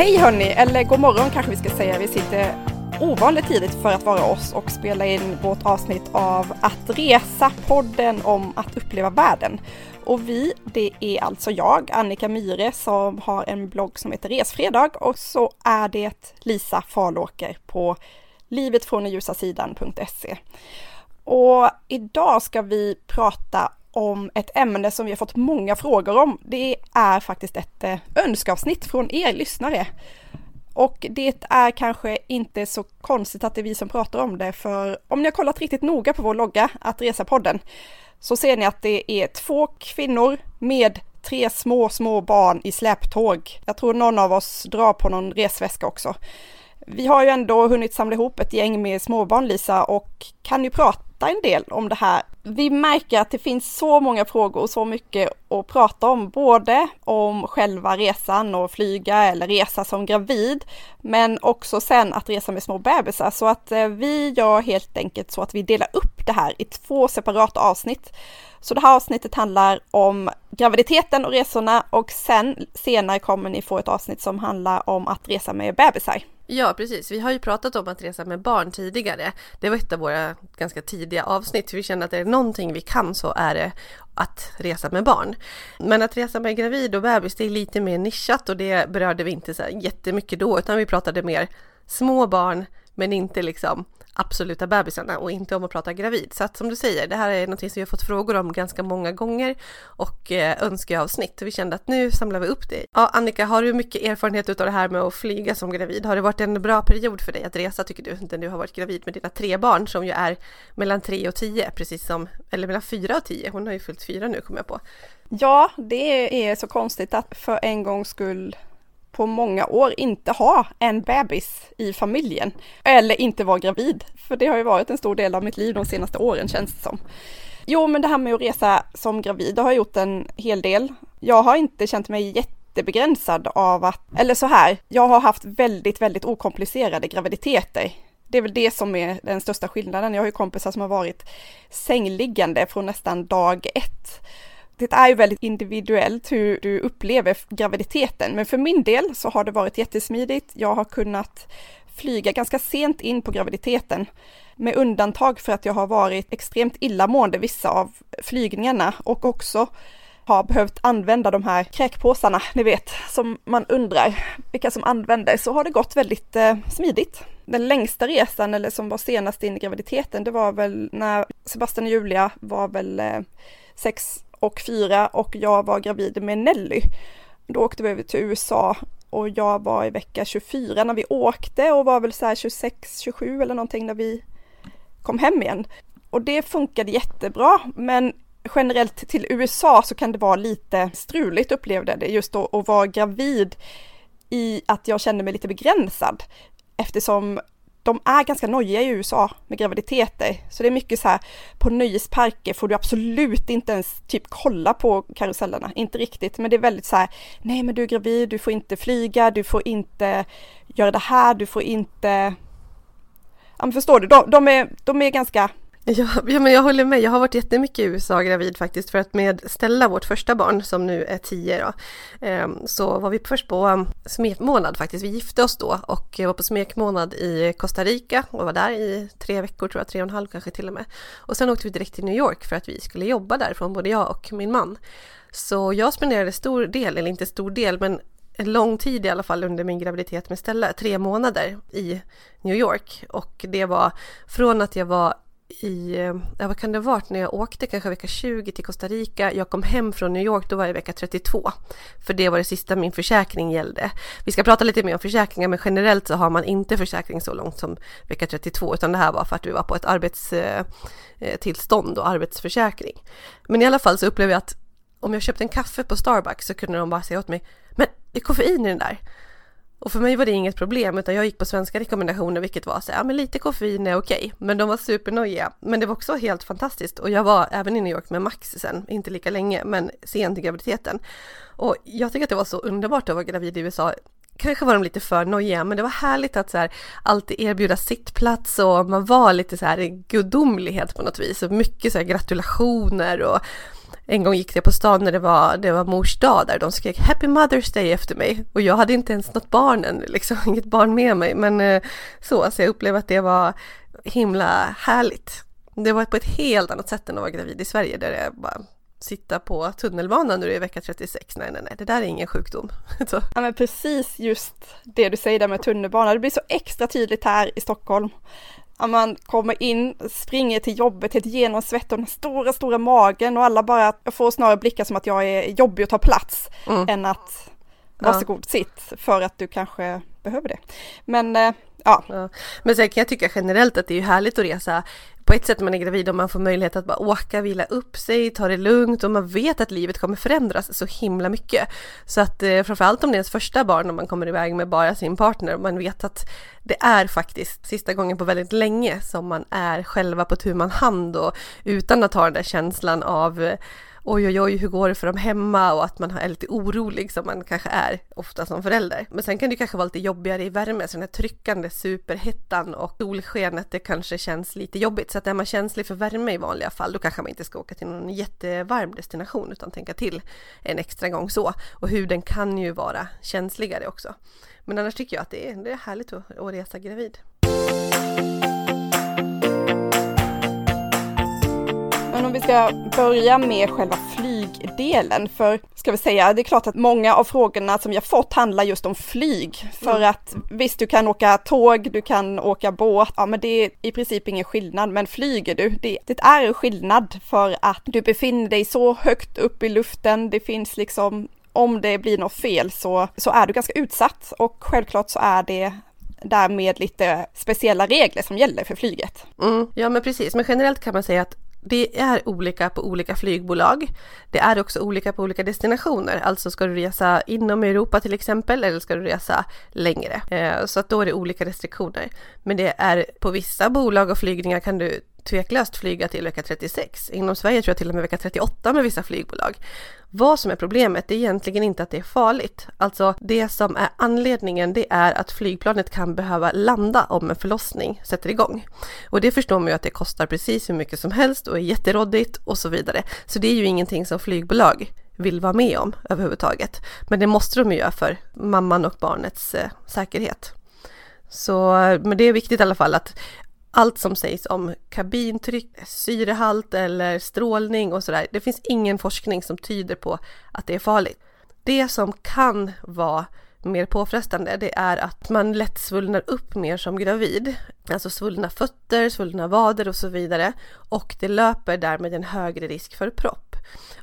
hej hörni, eller god morgon kanske vi ska säga. Vi sitter ovanligt tidigt för att vara oss och spela in vårt avsnitt av Att resa, podden om att uppleva världen. Och vi, det är alltså jag, Annika Myre, som har en blogg som heter Resfredag och så är det Lisa Farlåker på livetfråndenljusasidan.se. Och idag ska vi prata om ett ämne som vi har fått många frågor om. Det är faktiskt ett eh, önskavsnitt önskeavsnitt från er lyssnare. Och det är kanske inte så konstigt att det är vi som pratar om det, för om ni har kollat riktigt noga på vår logga, att resa-podden, så ser ni att det är två kvinnor med tre små, små barn i släptåg. Jag tror någon av oss drar på någon resväska också. Vi har ju ändå hunnit samla ihop ett gäng med småbarn Lisa och kan ju prata en del om det här. Vi märker att det finns så många frågor och så mycket att prata om, både om själva resan och flyga eller resa som gravid, men också sen att resa med små bebisar. Så att eh, vi gör helt enkelt så att vi delar upp det här i två separata avsnitt. Så det här avsnittet handlar om graviditeten och resorna och sen senare kommer ni få ett avsnitt som handlar om att resa med bebisar. Ja, precis. Vi har ju pratat om att resa med barn tidigare. Det var ett av våra ganska tidiga avsnitt. Vi känner att det är någonting vi kan så är det att resa med barn. Men att resa med gravid och bebis, det är lite mer nischat och det berörde vi inte så jättemycket då, utan vi pratade mer små barn, men inte liksom absoluta bebisarna och inte om att prata gravid. Så att som du säger, det här är något som vi har fått frågor om ganska många gånger och eh, önskeavsnitt. Vi kände att nu samlar vi upp det. Ja, Annika, har du mycket erfarenhet av det här med att flyga som gravid? Har det varit en bra period för dig att resa tycker du, när du har varit gravid med dina tre barn som ju är mellan tre och tio, precis som, eller mellan fyra och tio. Hon har ju fyllt fyra nu kommer jag på. Ja, det är så konstigt att för en gångs skull på många år inte ha en bebis i familjen eller inte vara gravid. För det har ju varit en stor del av mitt liv de senaste åren känns det som. Jo, men det här med att resa som gravid, det har jag gjort en hel del. Jag har inte känt mig jättebegränsad av att, eller så här, jag har haft väldigt, väldigt okomplicerade graviditeter. Det är väl det som är den största skillnaden. Jag har ju kompisar som har varit sängliggande från nästan dag ett det är ju väldigt individuellt hur du upplever graviditeten, men för min del så har det varit jättesmidigt. Jag har kunnat flyga ganska sent in på graviditeten, med undantag för att jag har varit extremt illamående vissa av flygningarna och också har behövt använda de här kräkpåsarna, ni vet, som man undrar vilka som använder, så har det gått väldigt eh, smidigt. Den längsta resan, eller som var senast in i graviditeten, det var väl när Sebastian och Julia var väl eh, sex och fyra och jag var gravid med Nelly. Då åkte vi över till USA och jag var i vecka 24 när vi åkte och var väl så här 26, 27 eller någonting när vi kom hem igen. Och det funkade jättebra, men generellt till USA så kan det vara lite struligt upplevde jag det just då att vara gravid i att jag kände mig lite begränsad eftersom de är ganska nojiga i USA med graviditeter. Så det är mycket så här, på nöjesparker får du absolut inte ens typ kolla på karusellerna, inte riktigt, men det är väldigt så här, nej men du är gravid, du får inte flyga, du får inte göra det här, du får inte... Ja men förstår du, de, de är, de är ganska Ja, ja, men jag håller med. Jag har varit jättemycket i USA gravid faktiskt för att med Stella, vårt första barn som nu är tio då, ehm, så var vi först på ehm, smekmånad faktiskt. Vi gifte oss då och var på smekmånad i Costa Rica och var där i tre veckor tror jag, tre och en halv kanske till och med. Och sen åkte vi direkt till New York för att vi skulle jobba därifrån, både jag och min man. Så jag spenderade stor del, eller inte stor del, men en lång tid i alla fall under min graviditet med Stella, tre månader i New York. Och det var från att jag var i, eh, ja, vad kan det ha varit, när jag åkte kanske vecka 20 till Costa Rica. Jag kom hem från New York, då var jag vecka 32. För det var det sista min försäkring gällde. Vi ska prata lite mer om försäkringar, men generellt så har man inte försäkring så långt som vecka 32, utan det här var för att vi var på ett arbetstillstånd eh, eh, och arbetsförsäkring. Men i alla fall så upplevde jag att om jag köpte en kaffe på Starbucks så kunde de bara säga åt mig, men det är koffein i den där. Och för mig var det inget problem utan jag gick på svenska rekommendationer vilket var så ja men lite koffein är okej. Men de var supernojiga. Men det var också helt fantastiskt och jag var även i New York med Max sen, inte lika länge men sent i graviditeten. Och jag tycker att det var så underbart att vara gravid i USA. Kanske var de lite för nojiga men det var härligt att så här, alltid erbjuda sittplats och man var lite så här gudomlighet på något vis och mycket så här gratulationer och en gång gick jag på stan när det var, det var mors dag där de skrek Happy Mother's Day efter mig och jag hade inte ens något barn än, liksom inget barn med mig. Men eh, så, så jag upplevde att det var himla härligt. Det var på ett helt annat sätt än att vara gravid i Sverige där det bara sitta på tunnelbanan när du är i vecka 36. Nej, nej, nej, det där är ingen sjukdom. Så. Ja, men precis just det du säger där med tunnelbanan. Det blir så extra tydligt här i Stockholm. Ja, man kommer in, springer till jobbet helt genomsvett och den stora, stora magen och alla bara, jag får snarare blickar som att jag är jobbig att ta plats mm. än att varsågod, ja. sitt för att du kanske behöver det. Men äh, ja. ja. Men sen kan jag tycka generellt att det är härligt att resa på ett sätt när man är gravid och man får möjlighet att bara åka, vila upp sig, ta det lugnt och man vet att livet kommer förändras så himla mycket. Så att eh, framförallt om det är ens första barn och man kommer iväg med bara sin partner och man vet att det är faktiskt sista gången på väldigt länge som man är själva på tu man hand och utan att ha den där känslan av eh, oj oj oj hur går det för dem hemma och att man är lite orolig som man kanske är ofta som förälder. Men sen kan det kanske vara lite jobbigare i värme, så den här tryckande superhettan och solskenet det kanske känns lite jobbigt. Så att är man känslig för värme i vanliga fall då kanske man inte ska åka till någon jättevarm destination utan tänka till en extra gång så. Och huden kan ju vara känsligare också. Men annars tycker jag att det är, det är härligt att, att resa gravid. Men om vi ska börja med själva flygdelen, för ska vi säga, det är klart att många av frågorna som jag fått handlar just om flyg. För mm. att visst, du kan åka tåg, du kan åka båt, ja men det är i princip ingen skillnad. Men flyger du, det, det är en skillnad för att du befinner dig så högt upp i luften, det finns liksom om det blir något fel så, så är du ganska utsatt och självklart så är det därmed lite speciella regler som gäller för flyget. Mm, ja men precis, men generellt kan man säga att det är olika på olika flygbolag. Det är också olika på olika destinationer. Alltså ska du resa inom Europa till exempel eller ska du resa längre? Eh, så att då är det olika restriktioner. Men det är på vissa bolag och flygningar kan du tveklöst flyga till vecka 36. Inom Sverige tror jag till och med vecka 38 med vissa flygbolag. Vad som är problemet är egentligen inte att det är farligt. Alltså det som är anledningen det är att flygplanet kan behöva landa om en förlossning sätter igång. Och det förstår man ju att det kostar precis hur mycket som helst och är jätteråddigt och så vidare. Så det är ju ingenting som flygbolag vill vara med om överhuvudtaget. Men det måste de ju göra för mamman och barnets eh, säkerhet. Så, men det är viktigt i alla fall att allt som sägs om kabintryck, syrehalt eller strålning och sådär. Det finns ingen forskning som tyder på att det är farligt. Det som kan vara mer påfrestande det är att man lätt svullnar upp mer som gravid. Alltså svullna fötter, svullna vader och så vidare. Och det löper därmed en högre risk för propp.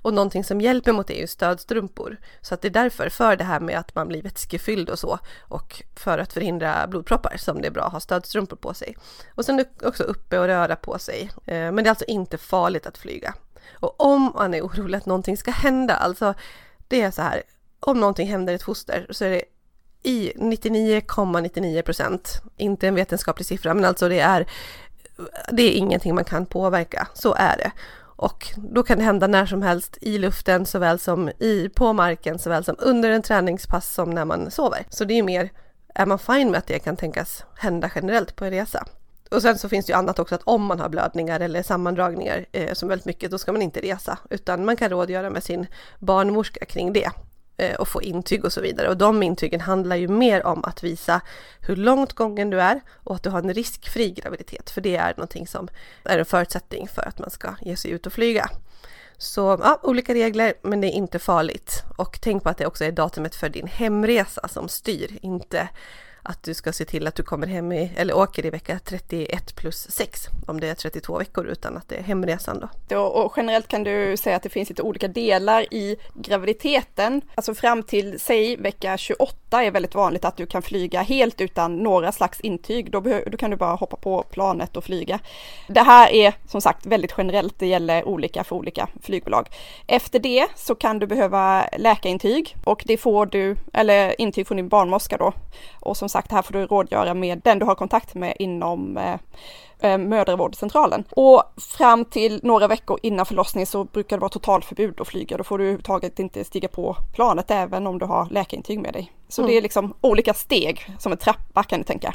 Och någonting som hjälper mot det är ju stödstrumpor. Så att det är därför, för det här med att man blir vätskefylld och så, och för att förhindra blodproppar som det är bra att ha stödstrumpor på sig. Och sen också uppe och röra på sig. Eh, men det är alltså inte farligt att flyga. Och om man är orolig att någonting ska hända, alltså det är så här, om någonting händer ett foster så är det i 99,99 procent, ,99%, inte en vetenskaplig siffra, men alltså det är det är ingenting man kan påverka, så är det. Och då kan det hända när som helst i luften såväl som i, på marken såväl som under en träningspass som när man sover. Så det är mer, är man fine med att det kan tänkas hända generellt på en resa? Och sen så finns det ju annat också att om man har blödningar eller sammandragningar eh, som väldigt mycket, då ska man inte resa, utan man kan rådgöra med sin barnmorska kring det. Eh, och få intyg och så vidare. Och de intygen handlar ju mer om att visa hur långt gången du är och att du har en riskfri graviditet. För det är någonting som är en förutsättning för att man ska ge sig ut och flyga. Så ja, olika regler, men det är inte farligt. Och tänk på att det också är datumet för din hemresa som styr, inte att du ska se till att du kommer hem i, eller åker i vecka 31 plus 6 om det är 32 veckor utan att det är hemresan då. Och generellt kan du säga att det finns lite olika delar i graviditeten. Alltså fram till, säg vecka 28 är väldigt vanligt att du kan flyga helt utan några slags intyg. Då, då kan du bara hoppa på planet och flyga. Det här är som sagt väldigt generellt, det gäller olika för olika flygbolag. Efter det så kan du behöva läkarintyg och det får du, eller intyg från din barnmorska då. Och som sagt sagt, här får du rådgöra med den du har kontakt med inom eh, eh, mödravårdscentralen. Och fram till några veckor innan förlossningen så brukar det vara totalförbud att flyga. Då får du överhuvudtaget inte stiga på planet även om du har läkarintyg med dig. Så mm. det är liksom olika steg som en trappa kan du tänka.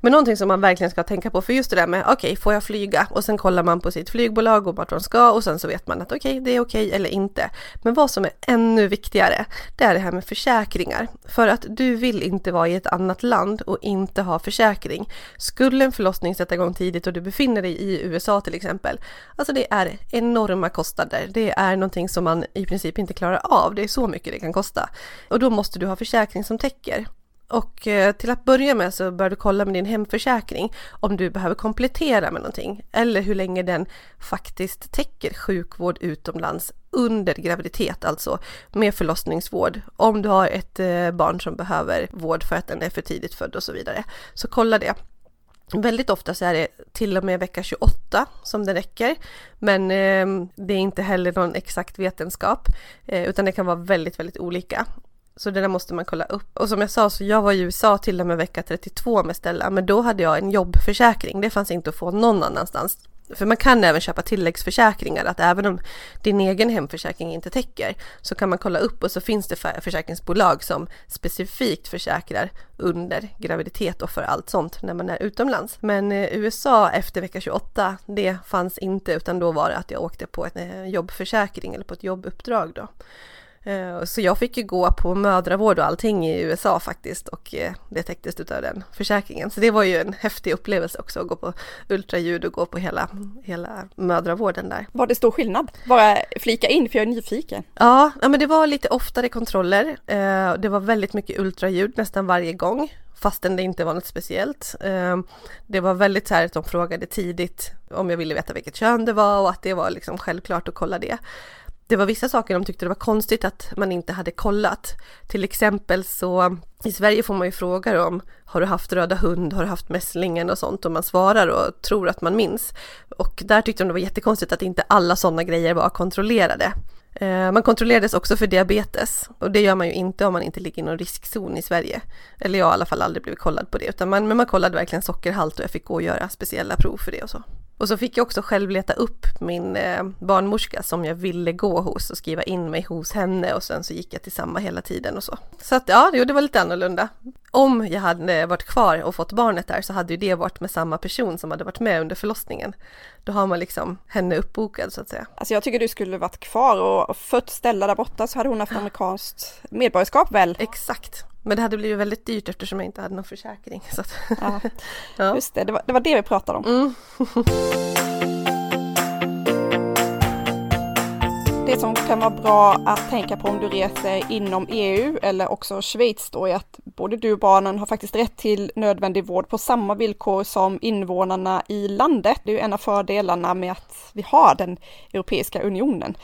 Men någonting som man verkligen ska tänka på, för just det där med okej, okay, får jag flyga? Och sen kollar man på sitt flygbolag och vart de ska och sen så vet man att okej, okay, det är okej okay eller inte. Men vad som är ännu viktigare, det är det här med försäkringar. För att du vill inte vara i ett annat land och inte ha försäkring. Skulle en förlossning sätta igång tidigt och du befinner dig i USA till exempel, alltså det är enorma kostnader. Det är någonting som man i princip inte klarar av. Det är så mycket det kan kosta. Och då måste du ha försäkring som täcker. Och eh, till att börja med så bör du kolla med din hemförsäkring om du behöver komplettera med någonting eller hur länge den faktiskt täcker sjukvård utomlands under graviditet, alltså med förlossningsvård. Om du har ett eh, barn som behöver vård för att den är för tidigt född och så vidare. Så kolla det. Väldigt ofta så är det till och med vecka 28 som det räcker. Men eh, det är inte heller någon exakt vetenskap eh, utan det kan vara väldigt, väldigt olika. Så det där måste man kolla upp. Och som jag sa, så jag var i USA till och med vecka 32 med Stella, men då hade jag en jobbförsäkring. Det fanns inte att få någon annanstans. För man kan även köpa tilläggsförsäkringar, att även om din egen hemförsäkring inte täcker så kan man kolla upp och så finns det försäkringsbolag som specifikt försäkrar under graviditet och för allt sånt när man är utomlands. Men eh, USA efter vecka 28, det fanns inte utan då var det att jag åkte på en eh, jobbförsäkring eller på ett jobbuppdrag då. Eh, så jag fick ju gå på mödravård och allting i USA faktiskt och eh, det täcktes av den försäkringen. Så det var ju en häftig upplevelse också att gå på ultraljud och gå på hela, hela mödravården där. Var det stor skillnad? Bara flika in för jag är nyfiken. Ja, men det var lite oftare kontroller. Eh, det var väldigt mycket ultraljud nästan varje gång fastän det inte var något speciellt. Det var väldigt så här att de frågade tidigt om jag ville veta vilket kön det var och att det var liksom självklart att kolla det det var vissa saker de tyckte det var konstigt att man inte hade kollat. Till exempel så i Sverige får man ju frågor om har du haft röda hund, har du haft mässlingen och sånt och man svarar och tror att man minns. Och där tyckte de det var jättekonstigt att inte alla sådana grejer var kontrollerade. Eh, man kontrollerades också för diabetes och det gör man ju inte om man inte ligger i någon riskzon i Sverige. Eller jag har i alla fall aldrig blivit kollad på det, utan man, men man kollade verkligen sockerhalt och jag fick gå och göra speciella prov för det och så. Och så fick jag också själv leta upp min eh, barnmorska som jag ville gå hos och skriva in mig hos henne och sen så gick jag till samma hela tiden och så. Så att ja, det var lite annorlunda. Om jag hade varit kvar och fått barnet där så hade ju det varit med samma person som hade varit med under förlossningen. Då har man liksom henne uppbokad så att säga. Alltså jag tycker du skulle varit kvar och fött Stella där borta så hade hon haft amerikanskt medborgarskap väl? Exakt. Men det hade blivit väldigt dyrt eftersom jag inte hade någon försäkring. Så att, ja, ja. Just det, det var, det var, det vi pratade om. Mm. Det som kan vara bra att tänka på om du reser inom EU eller också Schweiz då är att både du och barnen har faktiskt rätt till nödvändig vård på samma villkor som invånarna i landet. Det är ju en av fördelarna med att vi har den Europeiska unionen.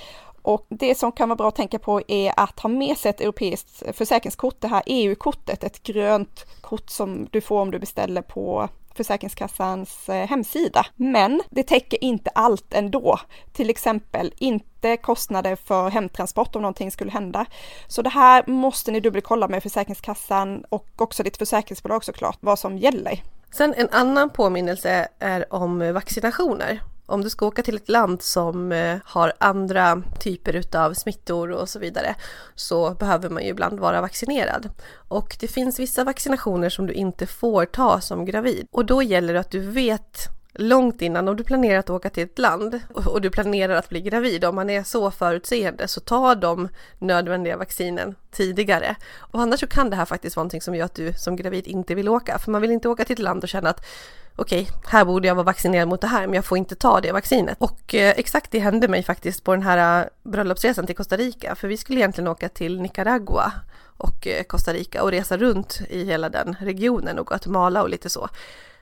Och det som kan vara bra att tänka på är att ha med sig ett europeiskt försäkringskort, det här EU-kortet, ett grönt kort som du får om du beställer på Försäkringskassans eh, hemsida. Men det täcker inte allt ändå. Till exempel inte kostnader för hemtransport om någonting skulle hända. Så det här måste ni dubbelkolla med Försäkringskassan och också ditt försäkringsbolag såklart, vad som gäller. Sen en annan påminnelse är om vaccinationer om du ska åka till ett land som eh, har andra typer utav smittor och så vidare så behöver man ju ibland vara vaccinerad. Och det finns vissa vaccinationer som du inte får ta som gravid och då gäller det att du vet långt innan om du planerar att åka till ett land och du planerar att bli gravid, om man är så förutseende så ta de nödvändiga vaccinen tidigare. Och annars så kan det här faktiskt vara någonting som gör att du som gravid inte vill åka, för man vill inte åka till ett land och känna att okej, okay, här borde jag vara vaccinerad mot det här, men jag får inte ta det vaccinet. Och eh, exakt det hände mig faktiskt på den här eh, bröllopsresan till Costa Rica, för vi skulle egentligen åka till Nicaragua och eh, Costa Rica och resa runt i hela den regionen och Guatemala och lite så.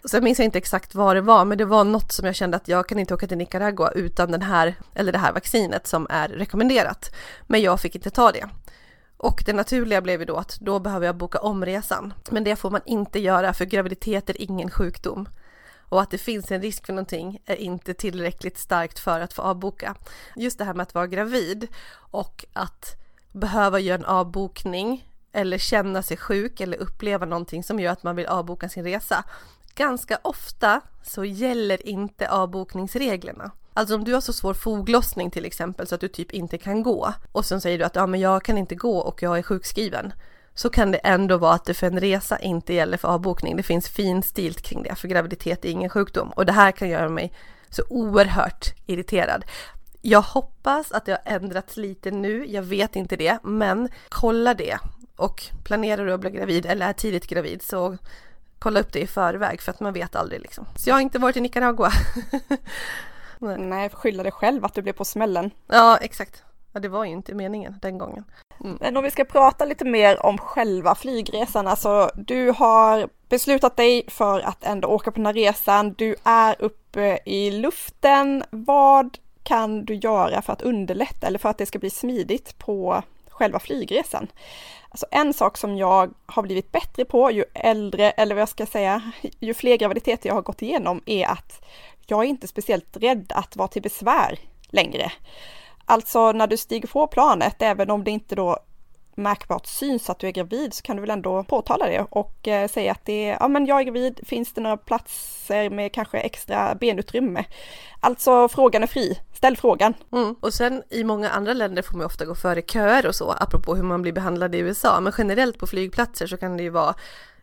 Sen minns jag inte exakt vad det var, men det var något som jag kände att jag kan inte åka till Nicaragua utan den här, eller det här vaccinet som är rekommenderat. Men jag fick inte ta det. Och det naturliga blev ju då att då behöver jag boka om resan. Men det får man inte göra för graviditet är ingen sjukdom. Och att det finns en risk för någonting är inte tillräckligt starkt för att få avboka. Just det här med att vara gravid och att behöva göra en avbokning eller känna sig sjuk eller uppleva någonting som gör att man vill avboka sin resa ganska ofta så gäller inte avbokningsreglerna. Alltså om du har så svår foglossning till exempel så att du typ inte kan gå och sen säger du att ja men jag kan inte gå och jag är sjukskriven så kan det ändå vara att det för en resa inte gäller för avbokning. Det finns finstilt kring det, för graviditet är ingen sjukdom. Och det här kan göra mig så oerhört irriterad. Jag hoppas att det har ändrats lite nu, jag vet inte det, men kolla det. Och planerar du att bli gravid eller är tidigt gravid så kolla upp det i förväg för att man vet aldrig liksom. Så jag har inte varit i Nicaragua. Nej, Nej skylla dig själv att du blev på smällen. Ja, exakt. Ja, det var ju inte meningen den gången. Mm. Men om vi ska prata lite mer om själva flygresan, alltså du har beslutat dig för att ändå åka på den här resan. Du är uppe i luften. Vad kan du göra för att underlätta eller för att det ska bli smidigt på själva flygresan? Alltså en sak som jag har blivit bättre på ju äldre, eller vad jag ska säga, ju fler graviditeter jag har gått igenom är att jag är inte speciellt rädd att vara till besvär längre. Alltså när du stiger på planet, även om det inte då märkbart syns att du är gravid så kan du väl ändå påtala det och eh, säga att det är, ja men jag är gravid, finns det några platser med kanske extra benutrymme? Alltså frågan är fri, ställ frågan. Mm. Och sen i många andra länder får man ofta gå före köer och så, apropå hur man blir behandlad i USA, men generellt på flygplatser så kan det ju vara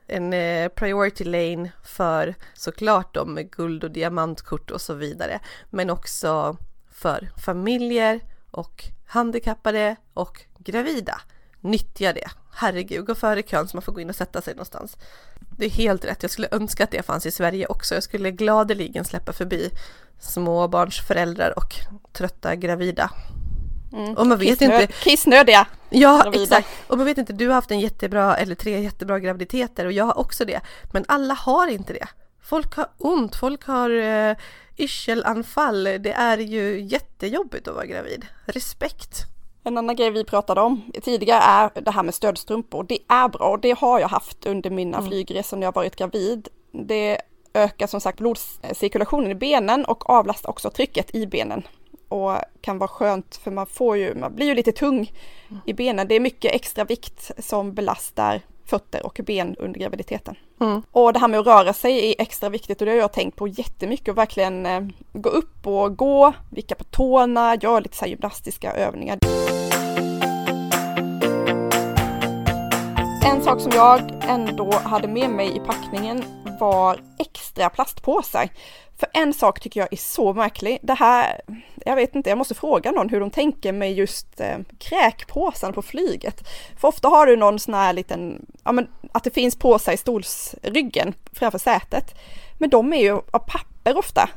en eh, priority lane för såklart de med guld och diamantkort och så vidare, men också för familjer och handikappade och gravida. Nyttja det. Herregud, gå före kön så man får gå in och sätta sig någonstans. Det är helt rätt. Jag skulle önska att det fanns i Sverige också. Jag skulle gladeligen släppa förbi småbarnsföräldrar och trötta gravida. Mm. Och man vet Kissnöd, inte. Kissnödiga. Ja, gravida. exakt. Och man vet inte, du har haft en jättebra eller tre jättebra graviditeter och jag har också det. Men alla har inte det. Folk har ont, folk har eh, yrselanfall. Det är ju jättejobbigt att vara gravid. Respekt. En annan grej vi pratade om tidigare är det här med stödstrumpor. Det är bra och det har jag haft under mina mm. flygresor när jag varit gravid. Det ökar som sagt blodcirkulationen i benen och avlastar också trycket i benen. Och kan vara skönt för man får ju, man blir ju lite tung i benen. Det är mycket extra vikt som belastar fötter och ben under graviditeten. Mm. Och det här med att röra sig är extra viktigt och det har jag tänkt på jättemycket och verkligen eh, gå upp och gå, vicka på tårna, göra lite så gymnastiska övningar. En sak som jag ändå hade med mig i packningen var extra plastpåsar. För en sak tycker jag är så märklig. Det här, jag vet inte, jag måste fråga någon hur de tänker med just eh, kräkpåsen på flyget. För ofta har du någon sån här liten, ja men att det finns påsar i stolsryggen framför sätet. Men de är ju av papper ofta.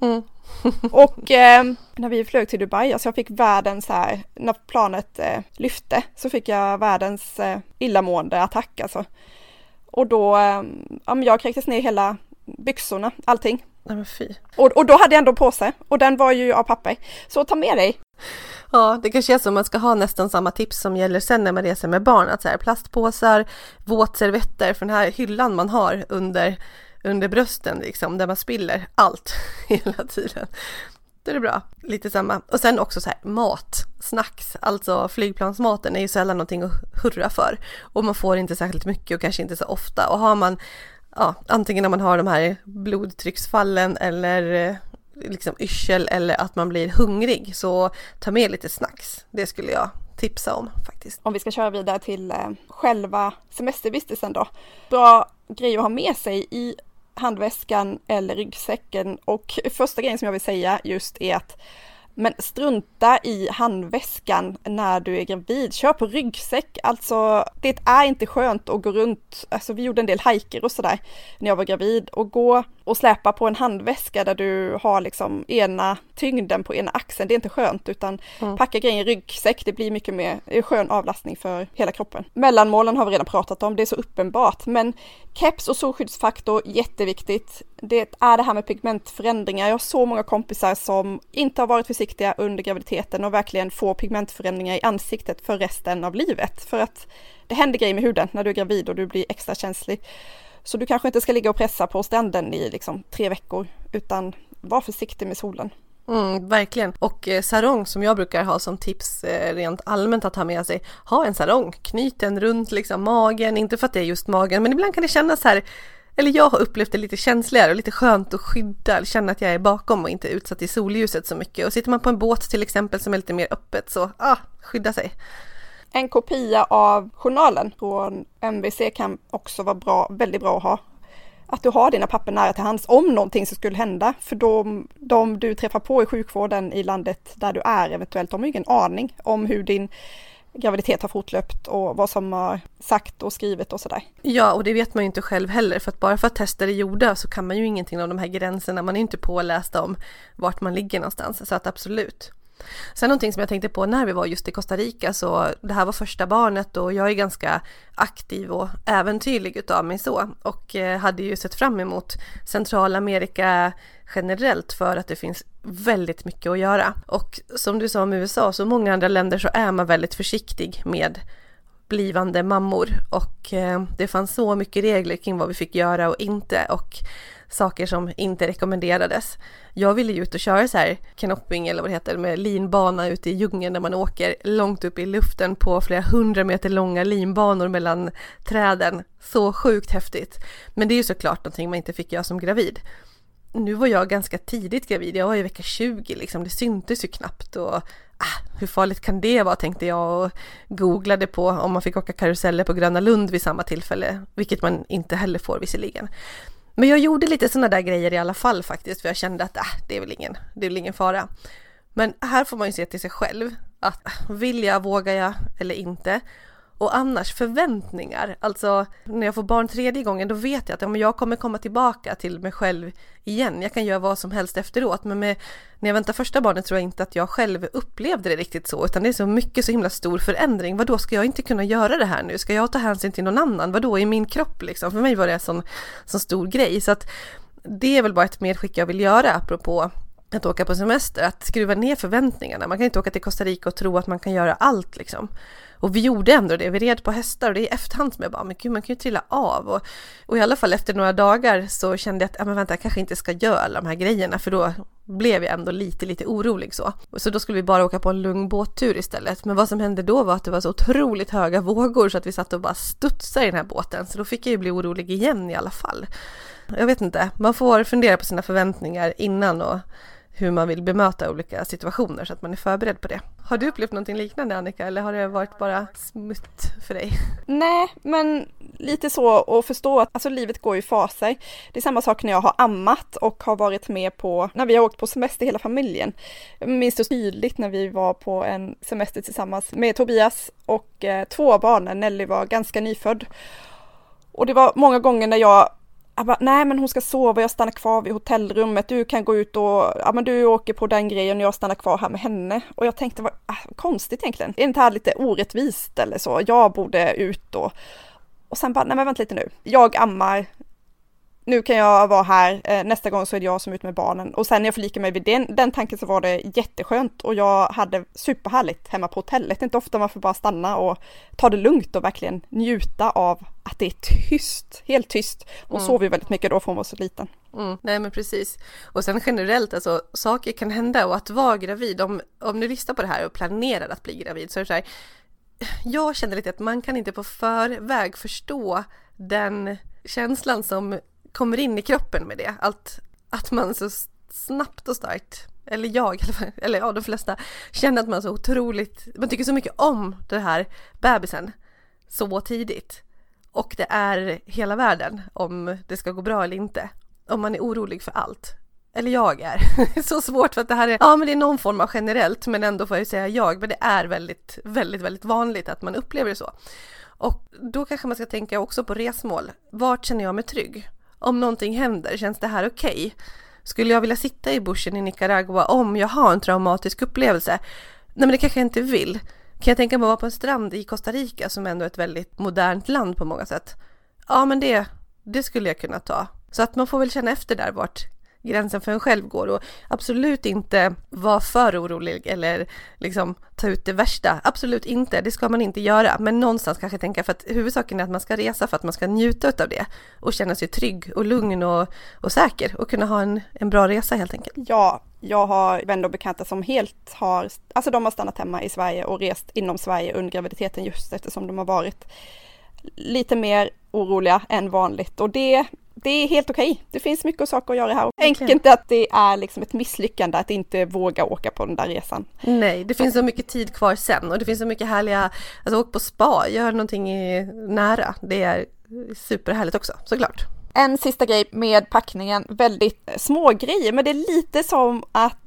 Mm. och eh, när vi flög till Dubai, alltså jag fick världens här, när planet eh, lyfte så fick jag världens eh, illamående attack alltså. Och då, eh, ja men jag kräktes ner hela byxorna, allting. Nej men fy. Och, och då hade jag ändå på sig och den var ju av papper. Så ta med dig. Ja, det kanske är så man ska ha nästan samma tips som gäller sen när man reser med barn. Att så här, plastpåsar, våtservetter för den här hyllan man har under, under brösten liksom, där man spiller allt hela tiden. Det är bra. Lite samma. Och sen också så här mat, snacks, alltså flygplansmaten är ju sällan någonting att hurra för. Och man får inte särskilt mycket och kanske inte så ofta. Och har man ja, antingen när man har de här blodtrycksfallen eller eh, liksom yrsel eller att man blir hungrig. Så ta med lite snacks. Det skulle jag tipsa om faktiskt. Om vi ska köra vidare till eh, själva semestervistelsen då. Bra grej att ha med sig i handväskan eller ryggsäcken och första grejen som jag vill säga just är att men strunta i handväskan när du är gravid. Kör på ryggsäck. Alltså, det är inte skönt att gå runt. Alltså, vi gjorde en del hajker och sådär när jag var gravid och gå och släpa på en handväska där du har liksom ena tyngden på ena axeln. Det är inte skönt utan mm. packa grejer i ryggsäck. Det blir mycket mer skön avlastning för hela kroppen. Mellanmålen har vi redan pratat om. Det är så uppenbart, men keps och solskyddsfaktor jätteviktigt. Det är det här med pigmentförändringar. Jag har så många kompisar som inte har varit försiktiga under graviditeten och verkligen får pigmentförändringar i ansiktet för resten av livet. För att det händer grejer med huden när du är gravid och du blir extra känslig. Så du kanske inte ska ligga och pressa på stranden i liksom tre veckor utan var försiktig med solen. Mm, verkligen. Och eh, sarong som jag brukar ha som tips eh, rent allmänt att ha med sig. Ha en sarong, knyt den runt liksom magen, inte för att det är just magen men ibland kan det kännas här eller jag har upplevt det lite känsligare och lite skönt att skydda, känna att jag är bakom och inte utsatt i solljuset så mycket. Och sitter man på en båt till exempel som är lite mer öppet så, ah, skydda sig. En kopia av journalen från MVC kan också vara bra, väldigt bra att ha. Att du har dina papper nära till hands om någonting som skulle hända. För de, de du träffar på i sjukvården i landet där du är eventuellt, de har ju ingen aning om hur din graviditet har fortlöpt och vad som har sagt och skrivit och sådär. Ja, och det vet man ju inte själv heller för att bara för att tester är gjorda så kan man ju ingenting om de här gränserna. Man är inte påläst om vart man ligger någonstans, så att absolut. Sen någonting som jag tänkte på när vi var just i Costa Rica så det här var första barnet och jag är ganska aktiv och äventyrlig utav mig så och eh, hade ju sett fram emot Centralamerika generellt för att det finns väldigt mycket att göra. Och som du sa om USA, så många andra länder så är man väldigt försiktig med blivande mammor och eh, det fanns så mycket regler kring vad vi fick göra och inte och saker som inte rekommenderades. Jag ville ju ut och köra så här kanopping eller vad det heter med linbana ute i djungeln där man åker långt upp i luften på flera hundra meter långa linbanor mellan träden. Så sjukt häftigt. Men det är ju såklart någonting man inte fick göra som gravid nu var jag ganska tidigt gravid, jag var i vecka 20 liksom, det syntes ju knappt och ah, hur farligt kan det vara tänkte jag och googlade på om man fick åka karuseller på Gröna Lund vid samma tillfälle, vilket man inte heller får visserligen. Men jag gjorde lite sådana där grejer i alla fall faktiskt, för jag kände att ah, det, är väl ingen, det är väl ingen fara. Men här får man ju se till sig själv, att vill jag, vågar jag eller inte? Och annars förväntningar, alltså när jag får barn tredje gången då vet jag att ja, jag kommer komma tillbaka till mig själv igen. Jag kan göra vad som helst efteråt men med, när jag väntar första barnet tror jag inte att jag själv upplevde det riktigt så utan det är så mycket så himla stor förändring. Vad då ska jag inte kunna göra det här nu? Ska jag ta hänsyn till någon annan? Vad då i min kropp liksom? För mig var det en sån, sån stor grej så att det är väl bara ett medskick jag vill göra apropå att åka på semester, att skruva ner förväntningarna. Man kan inte åka till Costa Rica och tro att man kan göra allt liksom. Och vi gjorde ändå det, vi red på hästar och det är i efterhand som jag bara, men gud man kan ju trilla av. Och, och i alla fall efter några dagar så kände jag att, ja men vänta, jag kanske inte ska göra alla de här grejerna för då blev jag ändå lite, lite orolig så. Så då skulle vi bara åka på en lugn båttur istället. Men vad som hände då var att det var så otroligt höga vågor så att vi satt och bara studsade i den här båten. Så då fick jag ju bli orolig igen i alla fall. Jag vet inte, man får fundera på sina förväntningar innan och hur man vill bemöta olika situationer så att man är förberedd på det. Har du upplevt någonting liknande Annika eller har det varit bara smutt för dig? Nej, men lite så att förstå att alltså, livet går i faser. Det är samma sak när jag har ammat och har varit med på, när vi har åkt på semester hela familjen. Jag minns det tydligt när vi var på en semester tillsammans med Tobias och eh, två barn, Nelly var ganska nyfödd. Och det var många gånger när jag jag bara, nej men hon ska sova, jag stannar kvar vid hotellrummet, du kan gå ut och, ja men du åker på den grejen och jag stannar kvar här med henne. Och jag tänkte, vad äh, konstigt egentligen, är inte här lite orättvist eller så? Jag borde ut då. och sen bara, nej men vänta lite nu, jag ammar, nu kan jag vara här, eh, nästa gång så är det jag som är ute med barnen. Och sen när jag förlikade mig vid den, den tanken så var det jätteskönt och jag hade superhärligt hemma på hotellet. Det är inte ofta man får bara stanna och ta det lugnt och verkligen njuta av att det är tyst, helt tyst. Hon mm. sov ju väldigt mycket då för hon var så liten. Mm. Nej men precis. Och sen generellt, alltså saker kan hända och att vara gravid, om, om du lyssnar på det här och planerar att bli gravid så är det så här, jag känner lite att man kan inte på förväg förstå den känslan som kommer in i kroppen med det. Att, att man så snabbt och starkt, eller jag eller ja de flesta, känner att man så otroligt, man tycker så mycket om den här bebisen så tidigt. Och det är hela världen om det ska gå bra eller inte. Om man är orolig för allt. Eller jag är. så svårt för att det här är, ja men det är någon form av generellt men ändå får jag ju säga jag. Men det är väldigt, väldigt, väldigt vanligt att man upplever det så. Och då kanske man ska tänka också på resmål. Vart känner jag mig trygg? Om någonting händer, känns det här okej? Okay? Skulle jag vilja sitta i bushen i Nicaragua om jag har en traumatisk upplevelse? Nej men det kanske jag inte vill. Kan jag tänka mig att vara på en strand i Costa Rica som ändå är ett väldigt modernt land på många sätt? Ja men det, det skulle jag kunna ta. Så att man får väl känna efter där vart gränsen för en själv går och absolut inte vara för orolig eller liksom ta ut det värsta. Absolut inte, det ska man inte göra. Men någonstans kanske tänka för att huvudsaken är att man ska resa för att man ska njuta av det och känna sig trygg och lugn och, och säker och kunna ha en, en bra resa helt enkelt. Ja, jag har vänner och bekanta som helt har, alltså de har stannat hemma i Sverige och rest inom Sverige under graviditeten just eftersom de har varit lite mer oroliga än vanligt och det det är helt okej. Okay. Det finns mycket saker att göra här. Tänk okay. inte att det är liksom ett misslyckande att inte våga åka på den där resan. Nej, det finns så mycket tid kvar sen och det finns så mycket härliga, alltså åk på spa, gör någonting nära. Det är superhärligt också, såklart. En sista grej med packningen, väldigt små grejer, men det är lite som att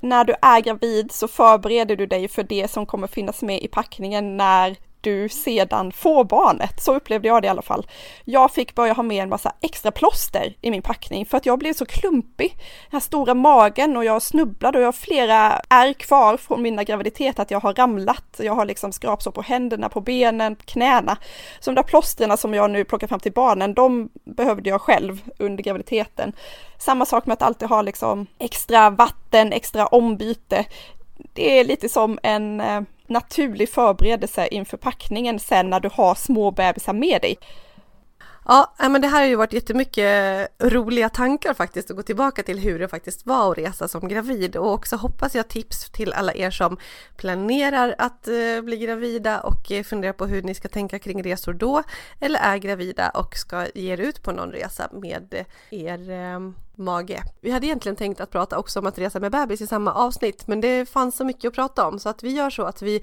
när du är gravid så förbereder du dig för det som kommer finnas med i packningen när du sedan får barnet. Så upplevde jag det i alla fall. Jag fick börja ha med en massa extra plåster i min packning för att jag blev så klumpig. Den här stora magen och jag snubblade och jag har flera ärr kvar från mina graviditet att jag har ramlat. Jag har liksom skrapsår på händerna, på benen, knäna. Så de där plåsterna som jag nu plockar fram till barnen, de behövde jag själv under graviditeten. Samma sak med att alltid ha liksom extra vatten, extra ombyte. Det är lite som en eh, naturlig förberedelse inför packningen sen när du har små bebisar med dig. Ja, men det här har ju varit jättemycket roliga tankar faktiskt att gå tillbaka till hur det faktiskt var att resa som gravid och också hoppas jag tips till alla er som planerar att eh, bli gravida och eh, funderar på hur ni ska tänka kring resor då eller är gravida och ska ge er ut på någon resa med eh, er mage. Vi hade egentligen tänkt att prata också om att resa med bebis i samma avsnitt men det fanns så mycket att prata om så att vi gör så att vi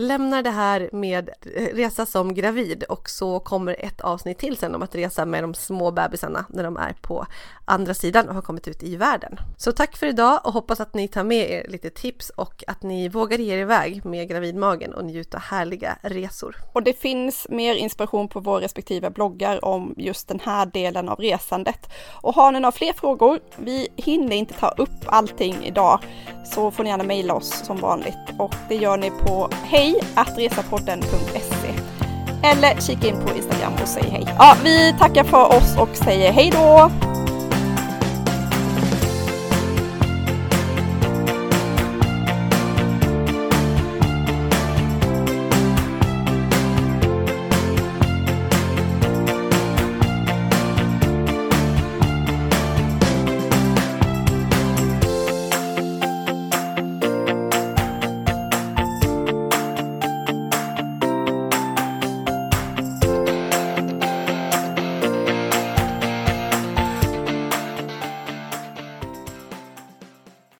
lämnar det här med resa som gravid och så kommer ett avsnitt till sen om att resa med de små bebisarna när de är på andra sidan och har kommit ut i världen. Så tack för idag och hoppas att ni tar med er lite tips och att ni vågar ge er iväg med gravidmagen och njuta härliga resor. Och det finns mer inspiration på våra respektive bloggar om just den här delen av resandet. Och har ni några fler frågor, vi hinner inte ta upp allting idag, så får ni gärna mejla oss som vanligt och det gör ni på hejatresapodden.se eller kika in på Instagram och säg hej. Ja, vi tackar för oss och säger hej då!